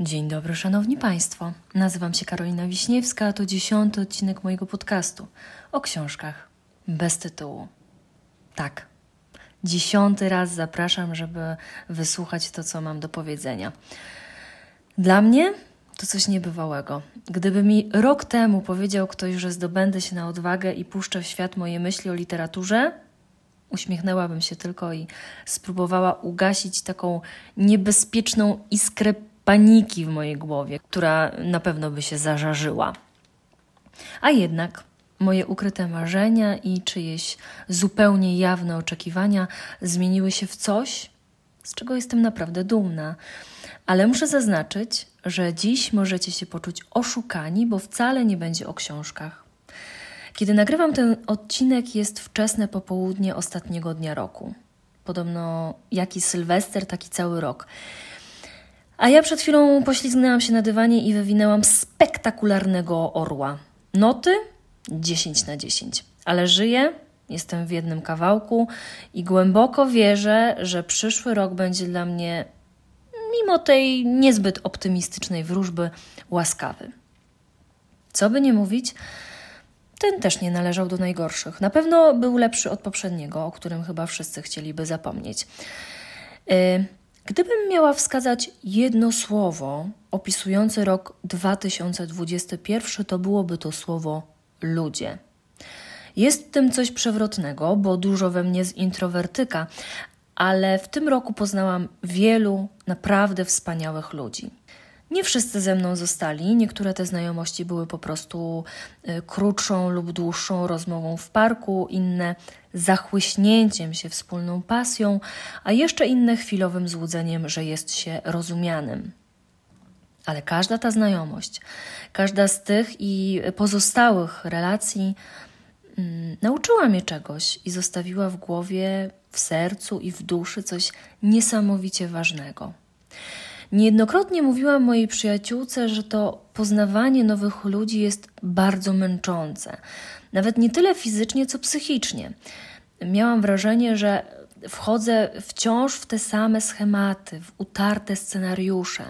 Dzień dobry, szanowni państwo. Nazywam się Karolina Wiśniewska, a to dziesiąty odcinek mojego podcastu o książkach bez tytułu. Tak, dziesiąty raz zapraszam, żeby wysłuchać to, co mam do powiedzenia. Dla mnie to coś niebywałego. Gdyby mi rok temu powiedział ktoś, że zdobędę się na odwagę i puszczę w świat moje myśli o literaturze, uśmiechnęłabym się tylko i spróbowała ugasić taką niebezpieczną iskrę paniki w mojej głowie, która na pewno by się zażarzyła. A jednak moje ukryte marzenia i czyjeś zupełnie jawne oczekiwania zmieniły się w coś, z czego jestem naprawdę dumna. Ale muszę zaznaczyć, że dziś możecie się poczuć oszukani, bo wcale nie będzie o książkach. Kiedy nagrywam ten odcinek, jest wczesne popołudnie ostatniego dnia roku. Podobno jaki sylwester, taki cały rok. A ja przed chwilą poślizgnęłam się na dywanie i wywinęłam spektakularnego orła. Noty 10 na 10. Ale żyję, jestem w jednym kawałku i głęboko wierzę, że przyszły rok będzie dla mnie, mimo tej niezbyt optymistycznej wróżby, łaskawy. Co by nie mówić, ten też nie należał do najgorszych. Na pewno był lepszy od poprzedniego, o którym chyba wszyscy chcieliby zapomnieć. Yy, Gdybym miała wskazać jedno słowo opisujące rok 2021, to byłoby to słowo ludzie. Jest w tym coś przewrotnego, bo dużo we mnie z introwertyka, ale w tym roku poznałam wielu naprawdę wspaniałych ludzi. Nie wszyscy ze mną zostali, niektóre te znajomości były po prostu y, krótszą lub dłuższą rozmową w parku, inne zachłyśnięciem się wspólną pasją, a jeszcze inne chwilowym złudzeniem, że jest się rozumianym. Ale każda ta znajomość, każda z tych i pozostałych relacji mm, nauczyła mnie czegoś i zostawiła w głowie, w sercu i w duszy coś niesamowicie ważnego. Niejednokrotnie mówiłam mojej przyjaciółce, że to poznawanie nowych ludzi jest bardzo męczące, nawet nie tyle fizycznie, co psychicznie. Miałam wrażenie, że wchodzę wciąż w te same schematy, w utarte scenariusze.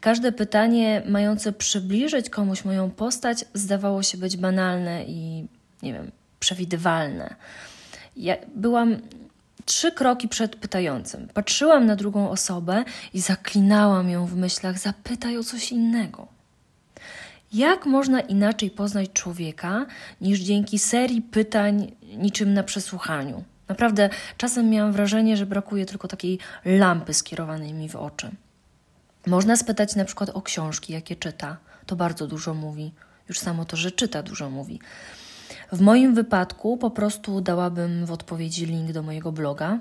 Każde pytanie mające przybliżyć komuś moją postać zdawało się być banalne i, nie wiem, przewidywalne. Ja byłam trzy kroki przed pytającym. Patrzyłam na drugą osobę i zaklinałam ją w myślach: zapytaj o coś innego. Jak można inaczej poznać człowieka niż dzięki serii pytań, niczym na przesłuchaniu? Naprawdę, czasem miałam wrażenie, że brakuje tylko takiej lampy skierowanej mi w oczy. Można spytać na przykład o książki, jakie czyta. To bardzo dużo mówi. Już samo to, że czyta, dużo mówi. W moim wypadku po prostu dałabym w odpowiedzi link do mojego bloga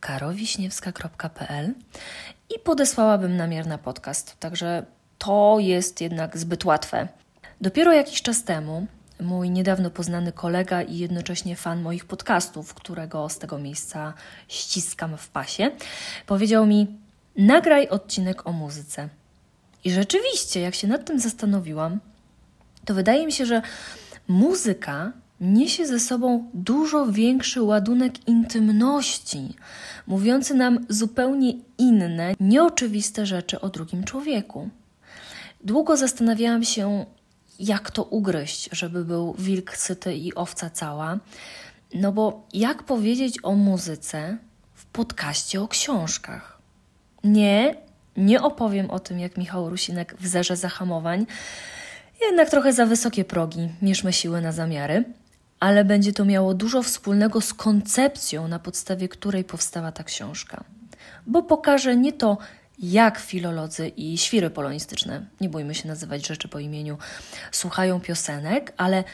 karowiśniewska.pl i podesłałabym namiar na podcast. Także to jest jednak zbyt łatwe. Dopiero jakiś czas temu mój niedawno poznany kolega i jednocześnie fan moich podcastów, którego z tego miejsca ściskam w pasie, powiedział mi: Nagraj odcinek o muzyce. I rzeczywiście, jak się nad tym zastanowiłam, to wydaje mi się, że muzyka niesie ze sobą dużo większy ładunek intymności, mówiący nam zupełnie inne, nieoczywiste rzeczy o drugim człowieku. Długo zastanawiałam się, jak to ugryźć, żeby był wilk syty i owca cała. No bo jak powiedzieć o muzyce w podcaście o książkach? Nie, nie opowiem o tym, jak Michał Rusinek w zerze zahamowań, jednak trochę za wysokie progi, mierzmy siły na zamiary, ale będzie to miało dużo wspólnego z koncepcją, na podstawie której powstała ta książka. Bo pokaże nie to, jak filolodzy i świry polonistyczne, nie bójmy się nazywać rzeczy po imieniu, słuchają piosenek, ale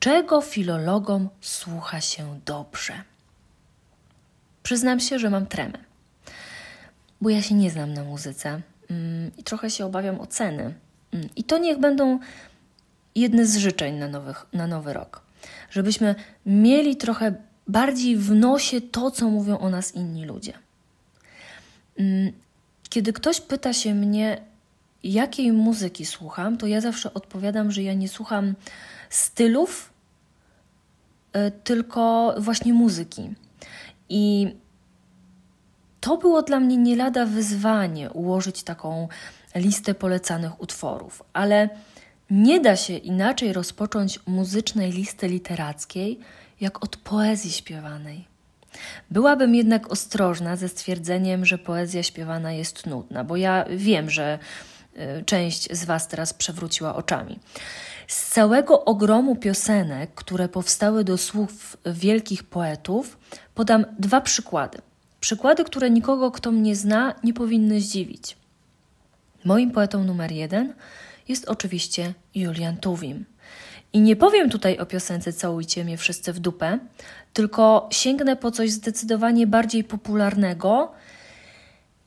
czego filologom słucha się dobrze. Przyznam się, że mam tremę, bo ja się nie znam na muzyce mm, i trochę się obawiam oceny. Mm, I to niech będą jedne z życzeń na, nowych, na nowy rok. Żebyśmy mieli trochę bardziej w nosie to, co mówią o nas inni ludzie. Mm, kiedy ktoś pyta się mnie, jakiej muzyki słucham, to ja zawsze odpowiadam, że ja nie słucham stylów, e, tylko właśnie muzyki. I to było dla mnie nie lada wyzwanie ułożyć taką listę polecanych utworów, ale nie da się inaczej rozpocząć muzycznej listy literackiej jak od poezji śpiewanej. Byłabym jednak ostrożna ze stwierdzeniem, że poezja śpiewana jest nudna, bo ja wiem, że y, część z Was teraz przewróciła oczami. Z całego ogromu piosenek, które powstały do słów wielkich poetów, podam dwa przykłady. Przykłady, które nikogo, kto mnie zna, nie powinny zdziwić. Moim poetą numer jeden jest oczywiście Julian Tuwim. I nie powiem tutaj o piosence Całujcie mnie wszyscy w dupę, tylko sięgnę po coś zdecydowanie bardziej popularnego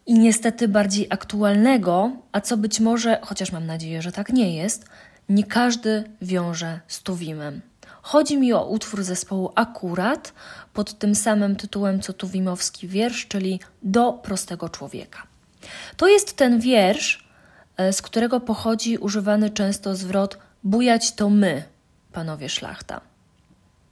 i niestety bardziej aktualnego, a co być może, chociaż mam nadzieję, że tak nie jest, nie każdy wiąże z Tuwimem. Chodzi mi o utwór zespołu Akurat pod tym samym tytułem co Tuwimowski wiersz, czyli Do prostego człowieka. To jest ten wiersz, z którego pochodzi używany często zwrot bujać to my, panowie szlachta.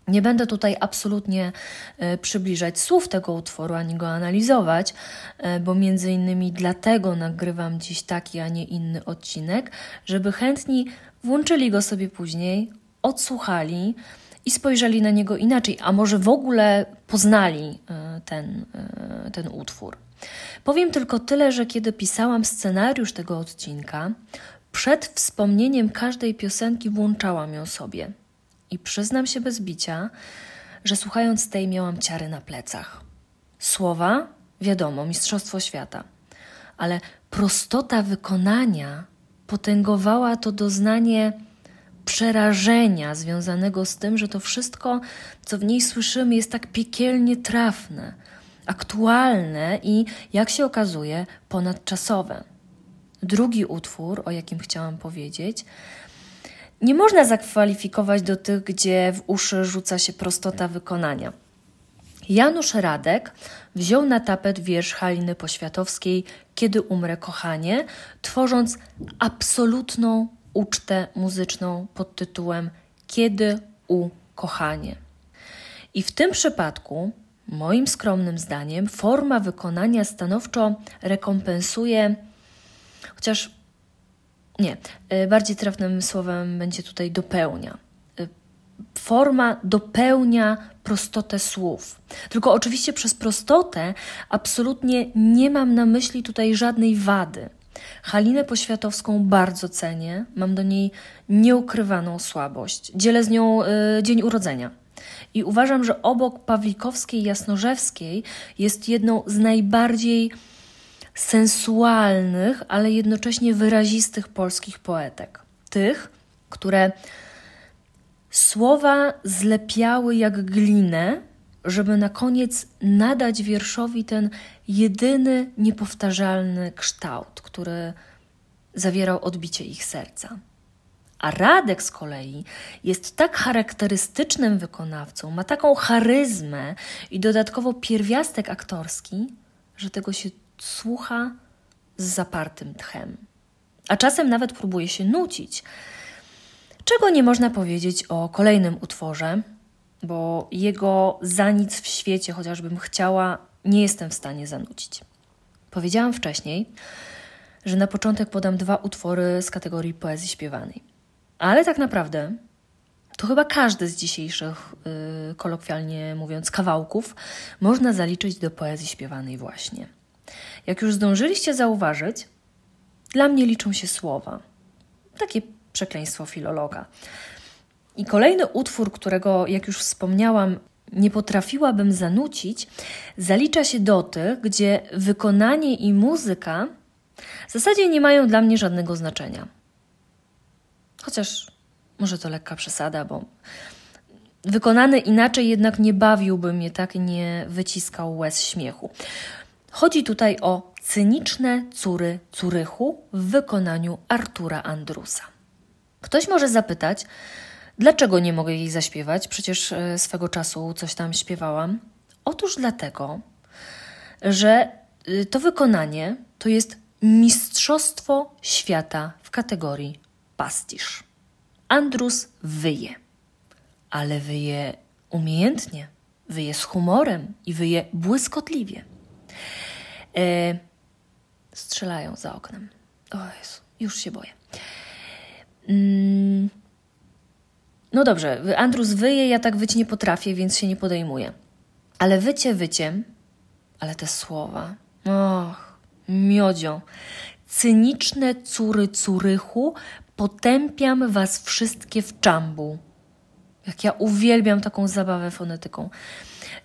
Nie będę tutaj absolutnie e, przybliżać słów tego utworu ani go analizować, e, bo między innymi dlatego nagrywam dziś taki, a nie inny odcinek, żeby chętni włączyli go sobie później, odsłuchali i spojrzeli na niego inaczej, a może w ogóle poznali e, ten, ten utwór. Powiem tylko tyle, że kiedy pisałam scenariusz tego odcinka, przed wspomnieniem każdej piosenki włączałam ją sobie. I przyznam się bez bicia, że słuchając tej miałam ciary na plecach. Słowa, wiadomo, mistrzostwo świata, ale prostota wykonania potęgowała to doznanie przerażenia związanego z tym, że to wszystko, co w niej słyszymy, jest tak piekielnie trafne, aktualne i, jak się okazuje, ponadczasowe. Drugi utwór, o jakim chciałam powiedzieć, nie można zakwalifikować do tych, gdzie w uszy rzuca się prostota wykonania. Janusz Radek wziął na tapet wiersz Haliny Poświatowskiej Kiedy umrę kochanie, tworząc absolutną ucztę muzyczną pod tytułem Kiedy u kochanie. I w tym przypadku, moim skromnym zdaniem, forma wykonania stanowczo rekompensuje, chociaż nie, e, bardziej trafnym słowem będzie tutaj dopełnia. E, forma dopełnia prostotę słów. Tylko oczywiście przez prostotę absolutnie nie mam na myśli tutaj żadnej wady. Halinę Poświatowską bardzo cenię, mam do niej nieukrywaną słabość. Dzielę z nią y, dzień urodzenia. I uważam, że obok Pawlikowskiej Jasnorzewskiej jest jedną z najbardziej sensualnych, ale jednocześnie wyrazistych polskich poetek. Tych, które słowa zlepiały jak glinę, żeby na koniec nadać wierszowi ten jedyny, niepowtarzalny kształt, który zawierał odbicie ich serca. A Radek z kolei jest tak charakterystycznym wykonawcą, ma taką charyzmę i dodatkowo pierwiastek aktorski, że tego się słucha z zapartym tchem. A czasem nawet próbuje się nucić. Czego nie można powiedzieć o kolejnym utworze, bo jego za nic w świecie, chociażbym chciała, nie jestem w stanie zanucić. Powiedziałam wcześniej, że na początek podam dwa utwory z kategorii poezji śpiewanej. Ale tak naprawdę to chyba każdy z dzisiejszych, yy, kolokwialnie mówiąc, kawałków można zaliczyć do poezji śpiewanej właśnie. Jak już zdążyliście zauważyć, dla mnie liczą się słowa. Takie przekleństwo filologa. I kolejny utwór, którego, jak już wspomniałam, nie potrafiłabym zanucić, zalicza się do tych, gdzie wykonanie i muzyka w zasadzie nie mają dla mnie żadnego znaczenia. Chociaż może to lekka przesada, bo wykonany inaczej jednak nie bawiłby mnie tak nie wyciskał łez śmiechu. Chodzi tutaj o cyniczne córy Curychu w wykonaniu Artura Andrusa. Ktoś może zapytać, dlaczego nie mogę jej zaśpiewać? Przecież e, swego czasu coś tam śpiewałam. Otóż dlatego, że y, to wykonanie to jest mistrzostwo świata w kategorii pastisz. Andrus wyje, ale wyje umiejętnie, wyje z humorem i wyje błyskotliwie. E, strzelają za oknem. O Jezu, już się boję. Mm. No dobrze, Andrus wyje, ja tak wyć nie potrafię, więc się nie podejmuję. Ale wycie wyciem, ale te słowa, och, miodzią. Cyniczne córy Curychu, potępiam was wszystkie w czambu. Jak ja uwielbiam taką zabawę fonetyką.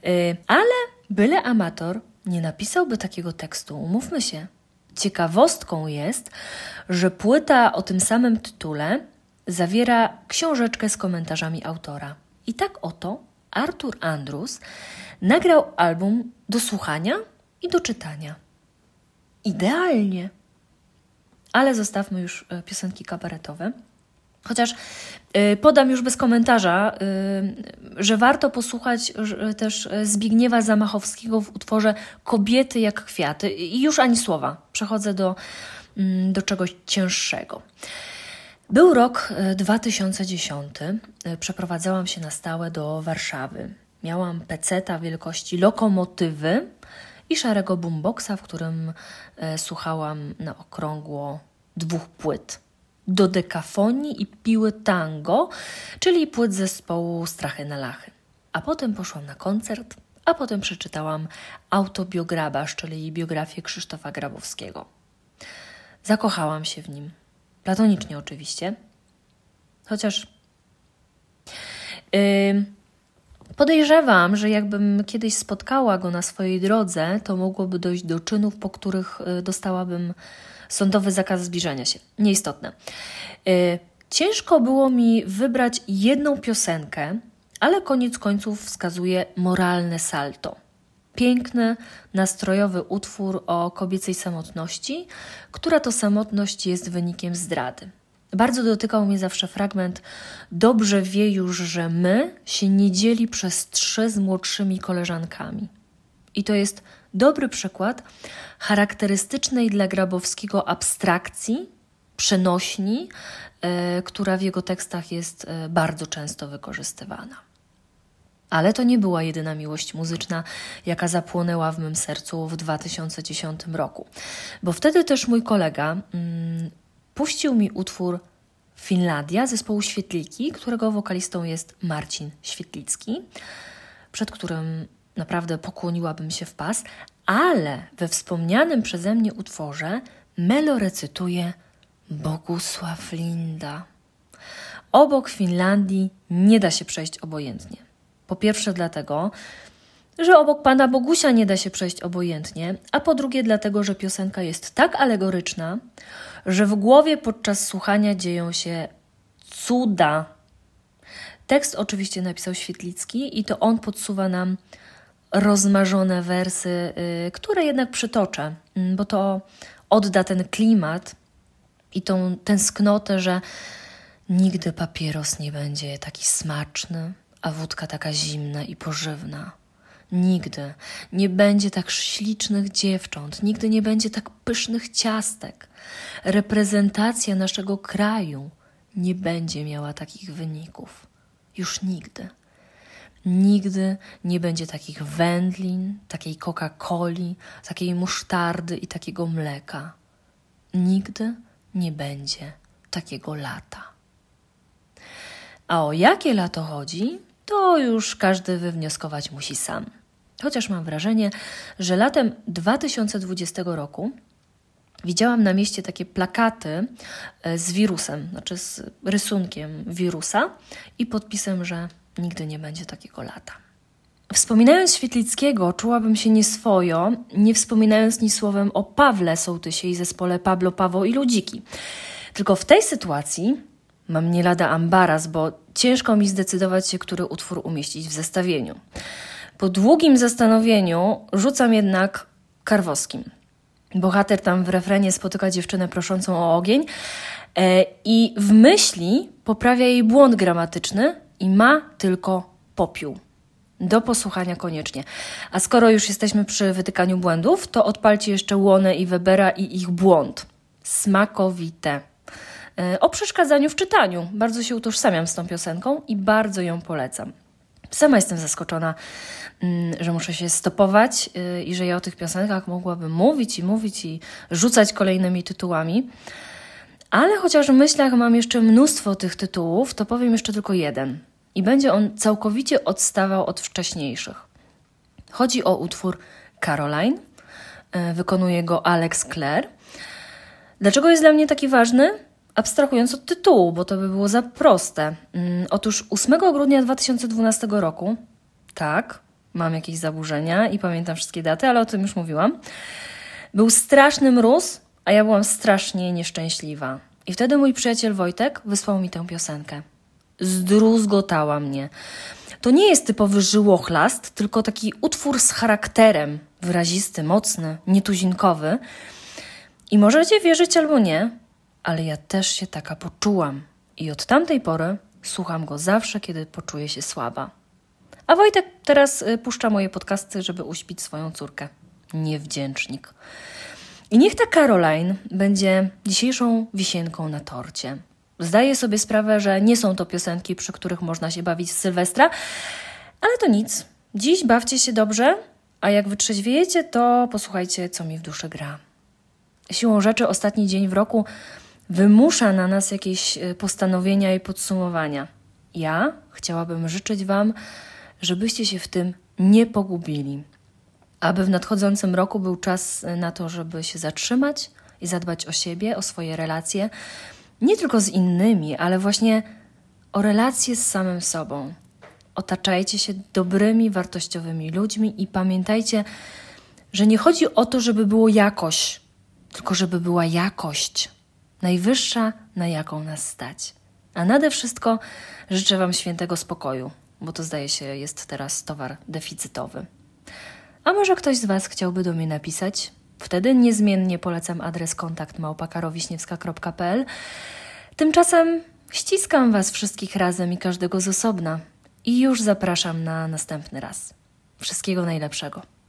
Yy, ale byle amator nie napisałby takiego tekstu, umówmy się. Ciekawostką jest, że płyta o tym samym tytule zawiera książeczkę z komentarzami autora. I tak oto Artur Andrus nagrał album do słuchania i do czytania. Idealnie. Ale zostawmy już e, piosenki kabaretowe. Chociaż y, podam już bez komentarza, y, że warto posłuchać też Zbigniewa Zamachowskiego w utworze Kobiety jak kwiaty. I już ani słowa. Przechodzę do, mm, do czegoś cięższego. Był rok 2010. Y, przeprowadzałam się na stałe do Warszawy. Miałam peceta wielkości lokomotywy i szarego boomboxa, w którym słuchałam na okrągło dwóch płyt do dekafonii i piły tango, czyli płyt zespołu Strachy na Lachy. A potem poszłam na koncert, a potem przeczytałam Autobiograbasz, czyli biografię Krzysztofa Grabowskiego. Zakochałam się w nim. Platonicznie oczywiście. Chociaż yy, podejrzewam, że jakbym kiedyś spotkała go na swojej drodze, to mogłoby dojść do czynów, po których y, dostałabym sądowy zakaz zbliżania się. Nieistotne. Y, ciężko było mi wybrać jedną piosenkę, ale koniec końców wskazuje moralne salto. Piękny, nastrojowy utwór o kobiecej samotności, która to samotność jest wynikiem zdrady. Bardzo dotykał mnie zawsze fragment Dobrze wie już, że my się nie dzieli przez trzy z młodszymi koleżankami. I to jest dobry przykład charakterystycznej dla Grabowskiego abstrakcji, przenośni, e, która w jego tekstach jest e, bardzo często wykorzystywana. Ale to nie była jedyna miłość muzyczna, jaka zapłonęła w mym sercu w 2010 roku, bo wtedy też mój kolega mm, puścił mi utwór Finlandia zespołu Świetliki, którego wokalistą jest Marcin Świetlicki, przed którym naprawdę pokłoniłabym się w pas, ale we wspomnianym przeze mnie utworze Melo recytuje Bogusław Linda. Obok Finlandii nie da się przejść obojętnie. Po pierwsze dlatego, że obok pana Bogusia nie da się przejść obojętnie, a po drugie dlatego, że piosenka jest tak alegoryczna, że w głowie podczas słuchania dzieją się cuda. Tekst oczywiście napisał Świetlicki i to on podsuwa nam rozmarzone wersy, y, które jednak przytoczę, mm, bo to odda ten klimat i tą tęsknotę, że nigdy papieros nie będzie taki smaczny, a wódka taka zimna i pożywna. Nigdy nie będzie tak ślicznych dziewcząt, nigdy nie będzie tak pysznych ciastek. Reprezentacja naszego kraju nie będzie miała takich wyników. Już nigdy. Nigdy nie będzie takich wędlin, takiej Coca-Coli, takiej musztardy i takiego mleka. Nigdy nie będzie takiego lata. A o jakie lato chodzi, to już każdy wywnioskować musi sam. Chociaż mam wrażenie, że latem 2020 roku widziałam na mieście takie plakaty e, z wirusem, znaczy z rysunkiem wirusa i podpisem, że nigdy nie będzie takiego lata. Wspominając Świetlickiego, czułabym się nieswojo, nie wspominając ni słowem o Pawle Sołtysie i zespole Pablo, Paweł i Ludziki. Tylko w tej sytuacji mam nie lada ambaras, bo ciężko mi zdecydować się, który utwór umieścić w zestawieniu. Po długim zastanowieniu rzucam jednak Karwowskim. Bohater tam w refrenie spotyka dziewczynę proszącą o ogień e, i w myśli poprawia jej błąd gramatyczny, i ma tylko popiół. Do posłuchania koniecznie. A skoro już jesteśmy przy wytykaniu błędów, to odpalcie jeszcze Łonę i Webera i ich błąd. Smakowite. E, o przeszkadzaniu w czytaniu. Bardzo się utożsamiam z tą piosenką i bardzo ją polecam. Sama jestem zaskoczona, mm, że muszę się stopować y, i że ja o tych piosenkach mogłabym mówić i mówić i rzucać kolejnymi tytułami. Ale chociaż w myślach mam jeszcze mnóstwo tych tytułów, to powiem jeszcze tylko jeden. I będzie on całkowicie odstawał od wcześniejszych. Chodzi o utwór Caroline. Y, wykonuje go Alex Clare. Dlaczego jest dla mnie taki ważny? Abstrahując od tytułu, bo to by było za proste. Mm, otóż 8 grudnia 2012 roku, tak, mam jakieś zaburzenia i pamiętam wszystkie daty, ale o tym już mówiłam, był straszny mróz, a ja byłam strasznie nieszczęśliwa. I wtedy mój przyjaciel Wojtek wysłał mi tę piosenkę. Zdruzgotała mnie. To nie jest typowy żyłochlast, tylko taki utwór z charakterem, wyrazisty, mocny, nietuzinkowy. I możecie wierzyć albo nie, ale ja też się taka poczułam. I od tamtej pory słucham go zawsze, kiedy poczuję się słaba. A Wojtek teraz y, puszcza moje podcasty, żeby uśpić swoją córkę. Niewdzięcznik. I niech ta Caroline będzie dzisiejszą wisienką na torcie. Zdaję sobie sprawę, że nie są to piosenki, przy których można się bawić z Sylwestra, ale to nic. Dziś bawcie się dobrze, a jak wytrzeźwiejecie, to posłuchajcie, co mi w duszy gra. Siłą rzeczy ostatni dzień w roku wymusza na nas jakieś e, postanowienia i podsumowania. Ja chciałabym życzyć Wam, żebyście się w tym nie pogubili, aby w nadchodzącym roku był czas e, na to, żeby się zatrzymać i zadbać o siebie, o swoje relacje, nie tylko z innymi, ale właśnie o relacje z samym sobą. Otaczajcie się dobrymi, wartościowymi ludźmi i pamiętajcie, że nie chodzi o to, żeby było jakoś, tylko żeby była jakość najwyższa, na jaką nas stać. A nade wszystko życzę Wam świętego spokoju, bo to zdaje się jest teraz towar deficytowy. A może ktoś z Was chciałby do mnie napisać? Wtedy niezmiennie polecam adres kontakt małpakarowiśniewska.pl. Tymczasem ściskam Was wszystkich razem i każdego z osobna i już zapraszam na następny raz. Wszystkiego najlepszego.